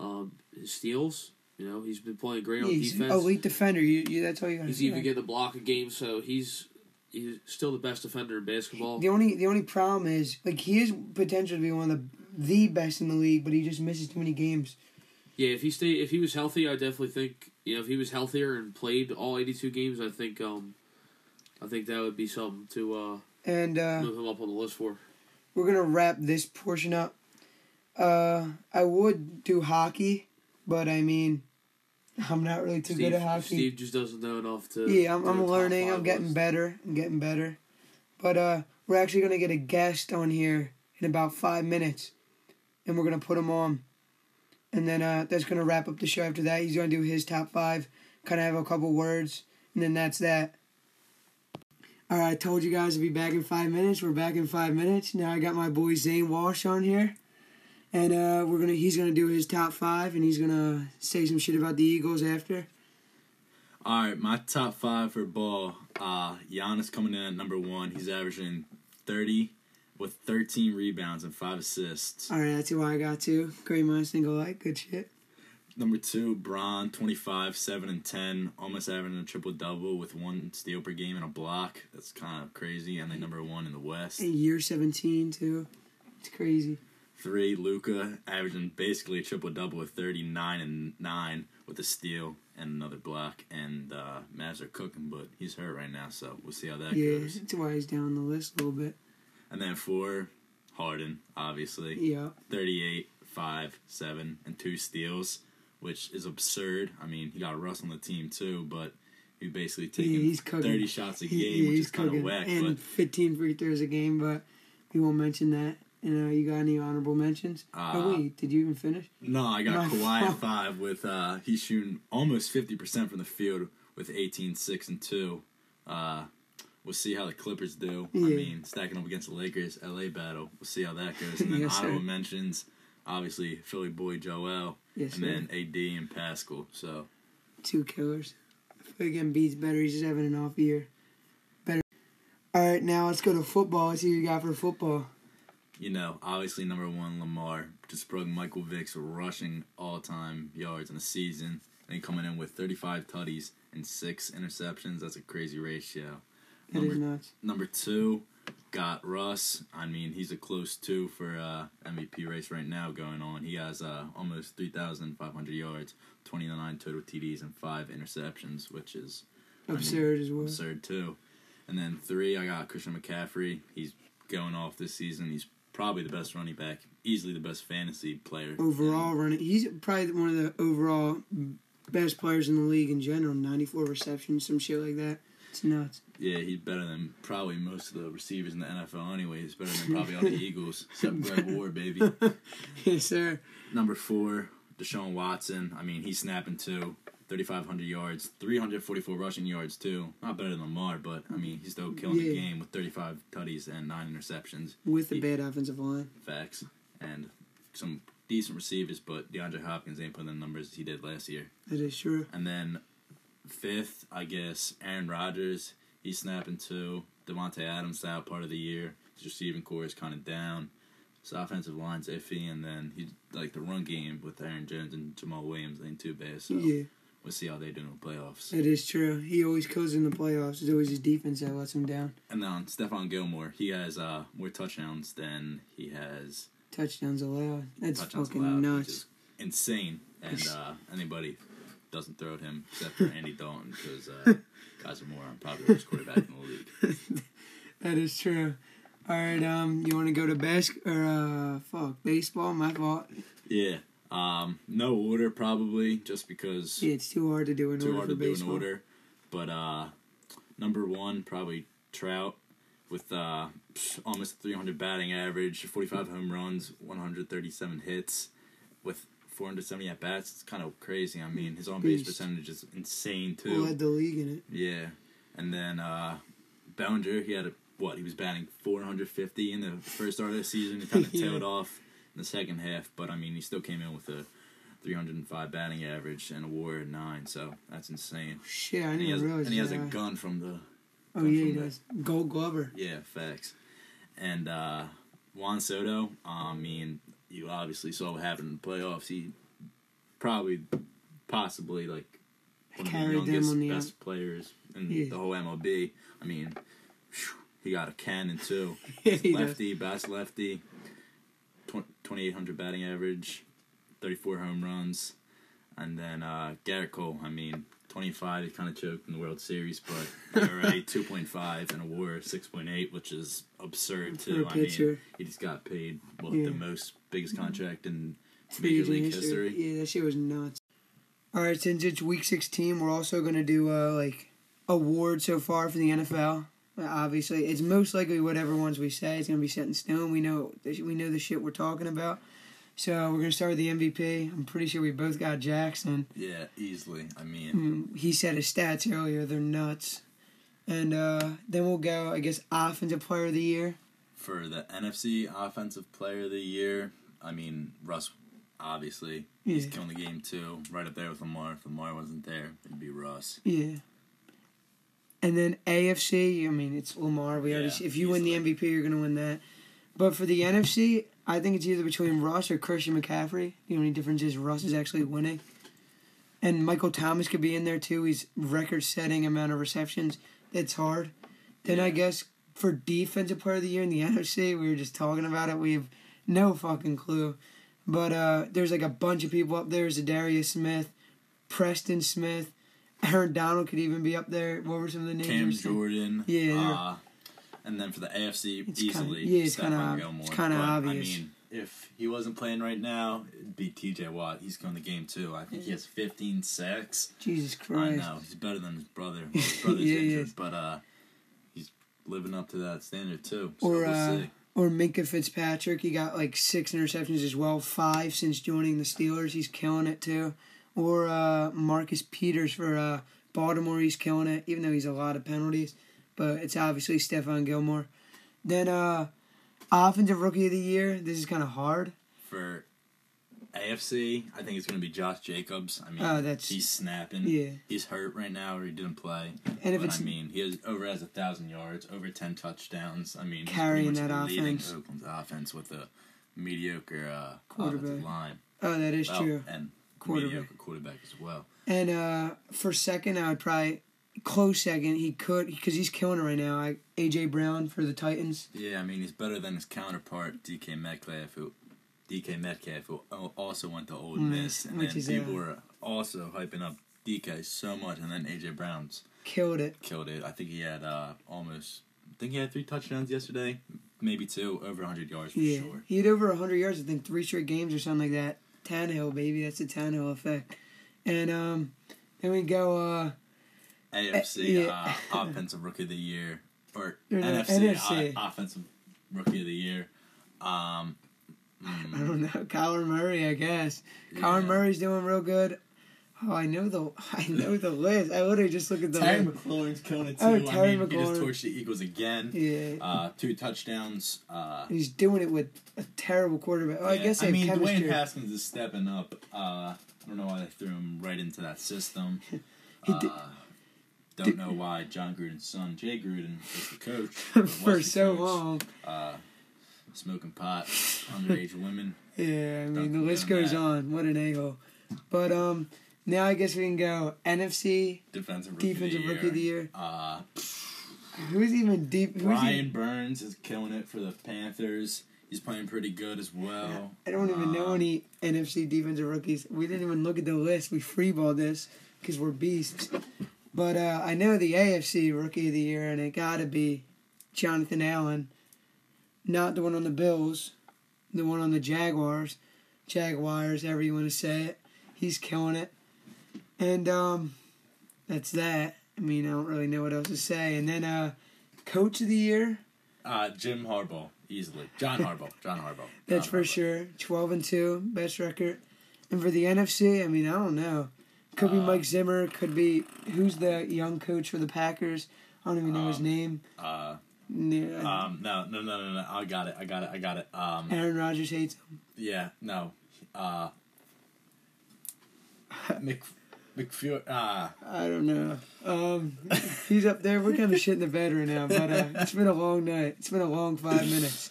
Um, his steals, you know, he's been playing great on Yeah, an defense. elite defender. You, you that's all you got to He's even getting a block a game, so he's he's still the best defender in basketball. The only the only problem is like he is potential to be one of the the best in the league, but he just misses too many games. Yeah, if he stay if he was healthy, I definitely think you know if he was healthier and played all 82 games, I think um I think that would be something to uh And uh, move him up on the list for. we're gonna wrap this portion up. Uh, I would do hockey, but I mean, I'm not really too Steve, good at hockey. Steve just doesn't know enough to. yeah, I'm, I'm learning. I'm getting list. better. I'm getting better. But uh, we're actually gonna get a guest on here in about five minutes, and we're gonna put him on, and then uh, that's gonna wrap up the show. After that, he's gonna do his top five, kind of have a couple words, and then that's that. All right, I told you guys to be back in five minutes. We're back in five minutes. Now I got my boy Zane Walsh on here, and uh, we're gonna he's gonna do his top five, and he's gonna say some shit about the Eagles after. All right, my top five for ball. Uh, Giannis coming in at number one. He's averaging thirty with thirteen rebounds and five assists. All right, that's who I got too. Great minds think alike. Good shit. Number two, Bron, 25, 7, and 10, almost averaging a triple double with one steal per game and a block. That's kind of crazy. And then number one in the West. And year 17 too. It's crazy. Three, Luka, averaging basically a triple double with 39 and 9 with a steal and another block. And uh, Mavs are cooking, but he's hurt right now, so we'll see how that yeah, goes. that's why he's down the list a little bit. And then four, Harden, obviously. Yeah. 38, 5, 7, and 2 steals which is absurd. I mean, he got Russ on the team too, but he basically Yeah, taking he's 30 shots a game, He- yeah, which is kind of whack. And But 15 free throws a game, but we won't mention that. And uh, you got any honorable mentions? Uh, oh wait, did you even finish? no, I got My Kawhi at five with uh, he's shooting almost 50% from the field with 18, 6, and 2. Uh, we'll see how the Clippers do. I mean, stacking up against the Lakers, LA battle. We'll see how that goes. And then Yes, sir. honorable mentions, obviously, Philly boy Joel, Yes, and sir. then AD and Pascal. So, Two killers. Like Embiid's better. He's just having an off year. Better. All right, now let's go to football. Let's see what you got for football. You know, obviously number one, Lamar just broke Michael Vick's rushing all-time yards in a season, and coming in with 35 tutties and six interceptions. That's a crazy ratio. That is Number nuts. number two, got Russ. I mean, he's a close two for uh, MVP race right now going on. He has uh, almost 3,500 yards, 29 total TDs, and five interceptions, which is I mean, Absurd as well. absurd too. And then three, I got Christian McCaffrey. He's going off this season. He's probably the best running back, easily the best fantasy player Overall running, he's probably one of the overall best players in the league in general. 94 receptions, some shit like that. It's nuts. Yeah, he's better than probably most of the receivers in the NFL. Anyway, he's better than probably all the Eagles, except Greg Ward, baby. yes, sir. Number four, Deshaun Watson. I mean, he's snapping too. 3,500 yards, 344 rushing yards too. Not better than Lamar, but I mean, he's still killing the game with 35 tutties and nine interceptions. With a bad offensive line. Facts. And some decent receivers, but DeAndre Hopkins ain't putting the numbers he did last year. That is true. And then fifth, I guess, Aaron Rodgers. He's snapping too. Davante Adams out part of the year. His receiving corps is kind of down. His offensive line's iffy, and then he like the run game with Aaron Jones and Jamaal Williams ain't too bad. So Yeah, we'll see how they do in the playoffs. It is true. He always kills in the playoffs. It's always his defense that lets him down. And then Stephon Gilmore, he has uh, more touchdowns than he has Touchdowns allowed. That's touchdowns fucking allowed, nuts. insane. And uh, anybody doesn't throw at him except for Andy Dalton because uh, guys are more probably the worst quarterback in the league. That is true. All right, um, you want to go to bas- or uh, fuck baseball? My fault. Yeah. Um, no order probably just because Yeah, it's too hard to do in too order hard for to do baseball. in order. But uh, number one probably Trout with uh, almost 300 batting average, 45 home runs, 137 hits, with 470 at bats. It's kind of crazy. I mean, his on base percentage is insane too. Led the league in it. Yeah, and then uh, Bellinger, he had a what? He was batting 450 in the first start of the season. He kind of Yeah. tailed off in the second half, but I mean, he still came in with a 305 batting average and a WAR at nine. So that's insane. Shit, I And didn't he has, realize and he has a gun from the Oh yeah, he does. Gold Glover. yeah facts. And uh, Juan Soto, I mean, you obviously saw what happened in the playoffs. He probably, possibly like one of the youngest, the best players in Yeah. the whole MLB. I mean, phew, he got a cannon too. Yeah, he does. lefty, best lefty, 2,800 batting average, 34 home runs. And then uh, Gerrit Cole, I mean, 25, he kind of choked in the World Series, but ERA 2.5 and a WAR 6.8, which is absurd too. I mean, he just got paid what Yeah. the most biggest contract in Major League history. Yeah, that shit was nuts. All right, since it's week 16, we're also gonna do uh like awards so far for the NFL. Obviously, it's most likely whatever ones we say is gonna be set in stone. We know we know the shit we're talking about. So we're gonna start with the MVP. I'm pretty sure we both got Jackson. Yeah, easily. I mean, Mm, He said his stats earlier; they're nuts. And uh, then we'll go, I guess, offensive player of the year. for the NFC Offensive Player of the Year, I mean, Russ, obviously, he's killing the game too. Right up there with Lamar. If Lamar wasn't there, it'd be Russ. Yeah. And then AFC, I mean, it's Lamar. We already. Yeah, If you win the. MVP, you're gonna win that. But for the NFC, I think it's either between Russ or Christian McCaffrey. The only difference is Russ is actually winning. And Michael Thomas could be in there too. He's record-setting amount of receptions. That's hard. Then I guess for defensive player of the year in the NFC, we were just talking about it. We have no fucking clue. But uh, there's like a bunch of people up there. Za'Darius Smith, Preston Smith, Aaron Donald could even be up there. What were some of the names? Cam? Jordan. Yeah, Uh, and then for the AFC, It's kinda- easily, yeah, it's kinda it's kinda obvious. I mean, if he wasn't playing right now, it'd be T.J. Watt. He's going the game too. I think he has 15 sacks. Jesus Christ! I know he's better than his brother. Well, his brother's Yeah, injured, is. but uh, he's living up to that standard too. So Or we'll uh, see. or Minkah Fitzpatrick, he got like six interceptions as well, five since joining the Steelers. He's killing it too. Or uh, Marcus Peters for uh, Baltimore, he's killing it, even though he's a lot of penalties. But it's obviously Stephon Gilmore. Then uh, offensive rookie of the year. This is kind of hard. For AFC, I think it's going to be Josh Jacobs. I mean, Oh, that's- he's snapping. Yeah. He's hurt right now, or he didn't play. And if but it's I mean, he has over has a thousand yards, over ten touchdowns. I mean, Carrying that leading offense. Oakland's offense with a mediocre uh, Quarterback. line. oh, that is Well, true. and Quarterback. mediocre quarterback as well. And uh, for second, I would probably close second. He could because he's killing it right now. I, AJ Brown for the Titans. Yeah, I mean, he's better than his counterpart DK Metcalf, who DK Metcalf, who also went to Ole Mm, Miss, and which then people uh, were also hyping up DK so much, and then AJ Brown's Killed it. killed it. I think he had uh, almost, I think he had three touchdowns yesterday, maybe two, over 100 yards for Yeah, sure. he had over hundred yards. I think three straight games or something like that. Tannehill, baby, that's the Tannehill effect. And um, then we go. uh AFC yeah. uh, Offensive Rookie of the Year, or Or NFC, NFC. Uh, Offensive Rookie of the Year. Um, mm, I don't know, Kyler Murray, I guess. Kyler Murray's doing real good. Oh, I know the I know the list. I literally just look at the Terry list. McLaurin's killing it too. Oh, I Terry mean, he just McLaurin. torched the Eagles again. Yeah, Uh, two touchdowns. Uh, he's doing it with a terrible quarterback. Oh, I guess they I mean, chemistry. Dwayne Haskins is stepping up. Uh, I don't know why they threw him right into that system. He uh, did- don't did- know why Jon Gruden's son, Jay Gruden, is the coach for the so coach. long. Uh, smoking pot, underage women. Yeah, I mean the list goes that. on. What an angle. But um, now I guess we can go NFC Defensive rookie defensive of the rookie of the year. Uh, Who's even deep? Who's Brian even, Burns is killing it for the Panthers. He's playing pretty good as well. I don't even know Uh, any NFC defensive rookies. We didn't even look at the list. We freeballed this because we're beasts. But uh, I know the AFC rookie of the year, and it got to be Jonathan Allen, not the one on the Bills, the one on the Jaguars, Jaguars, however you want to say it. He's killing it, and um, that's that. I mean, I don't really know what else to say. And then uh, coach of the year. Uh, Jim Harbaugh, easily. John Harbaugh. John Harbaugh. That's John for Harbaugh. sure. Twelve and two, best record. And for the NFC, I mean, I don't know. Could be Uh, Mike Zimmer. Could be who's the young coach for the Packers? I don't even know his Um, name. Uh, Ne- um, no, no, no, no, no. I got it. I got it. I got it. Um, Aaron Rodgers hates him. yeah, no. Uh, Mc, McFew. Uh, I don't know. Um, he's up there. We're kind of shit in the bed right now, but uh, it's been a long night. It's been a long five minutes.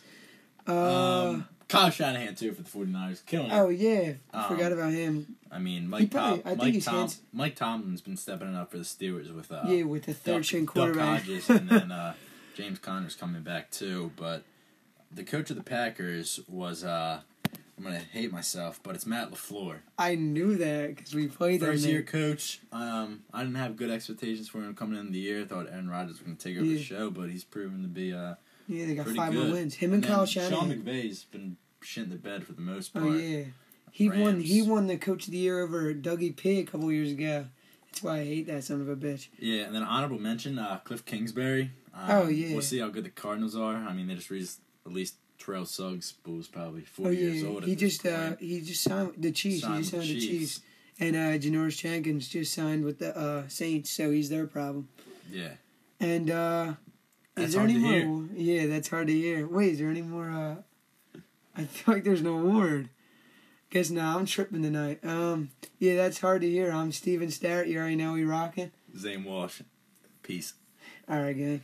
Uh, um, Kyle Shanahan too for the 49ers, killing oh yeah, um, forgot about him. I mean, Mike probably- Tom, I think Mike Tom, hands- Mike Tomlin's been stepping up for the Steelers with uh, yeah, with the third Duck, string Duck quarterback. Hodges, and then uh, James Conner's coming back too. But the coach of the Packers was uh, I'm gonna hate myself, but it's Matt Lafleur. I knew that because we played First year coach. Um, I didn't have good expectations for him coming in the year. I thought Aaron Rodgers was going to take over Yeah. the show, but he's proven to be uh, Yeah, they got five more good. wins. Him and, then Kyle Sean Shanahan. McVay's been shit in the bed for the most part. Oh yeah, he won. He won the coach of the year over Dougie P a couple years ago. That's why I hate that son of a bitch. Yeah, and then honorable mention, uh, Cliff Kingsbury. Um, Oh, yeah. We'll see how good the Cardinals are. I mean, they just re- released Terrell Suggs, was probably Oh 40 years yeah, old. he just uh he just signed the Chiefs. Signed he just signed the Chiefs. Chiefs, and uh Janoris Jenkins just signed with the uh Saints, so he's their problem. Yeah. And uh is there any more? Yeah, that's hard to hear. Wait, is there any more? uh I feel like there's no word. Guess now I'm tripping tonight. Um, yeah, that's hard to hear. I'm Steven Starrett. You already know we rocking. Zane Walsh. Peace. All right, gang.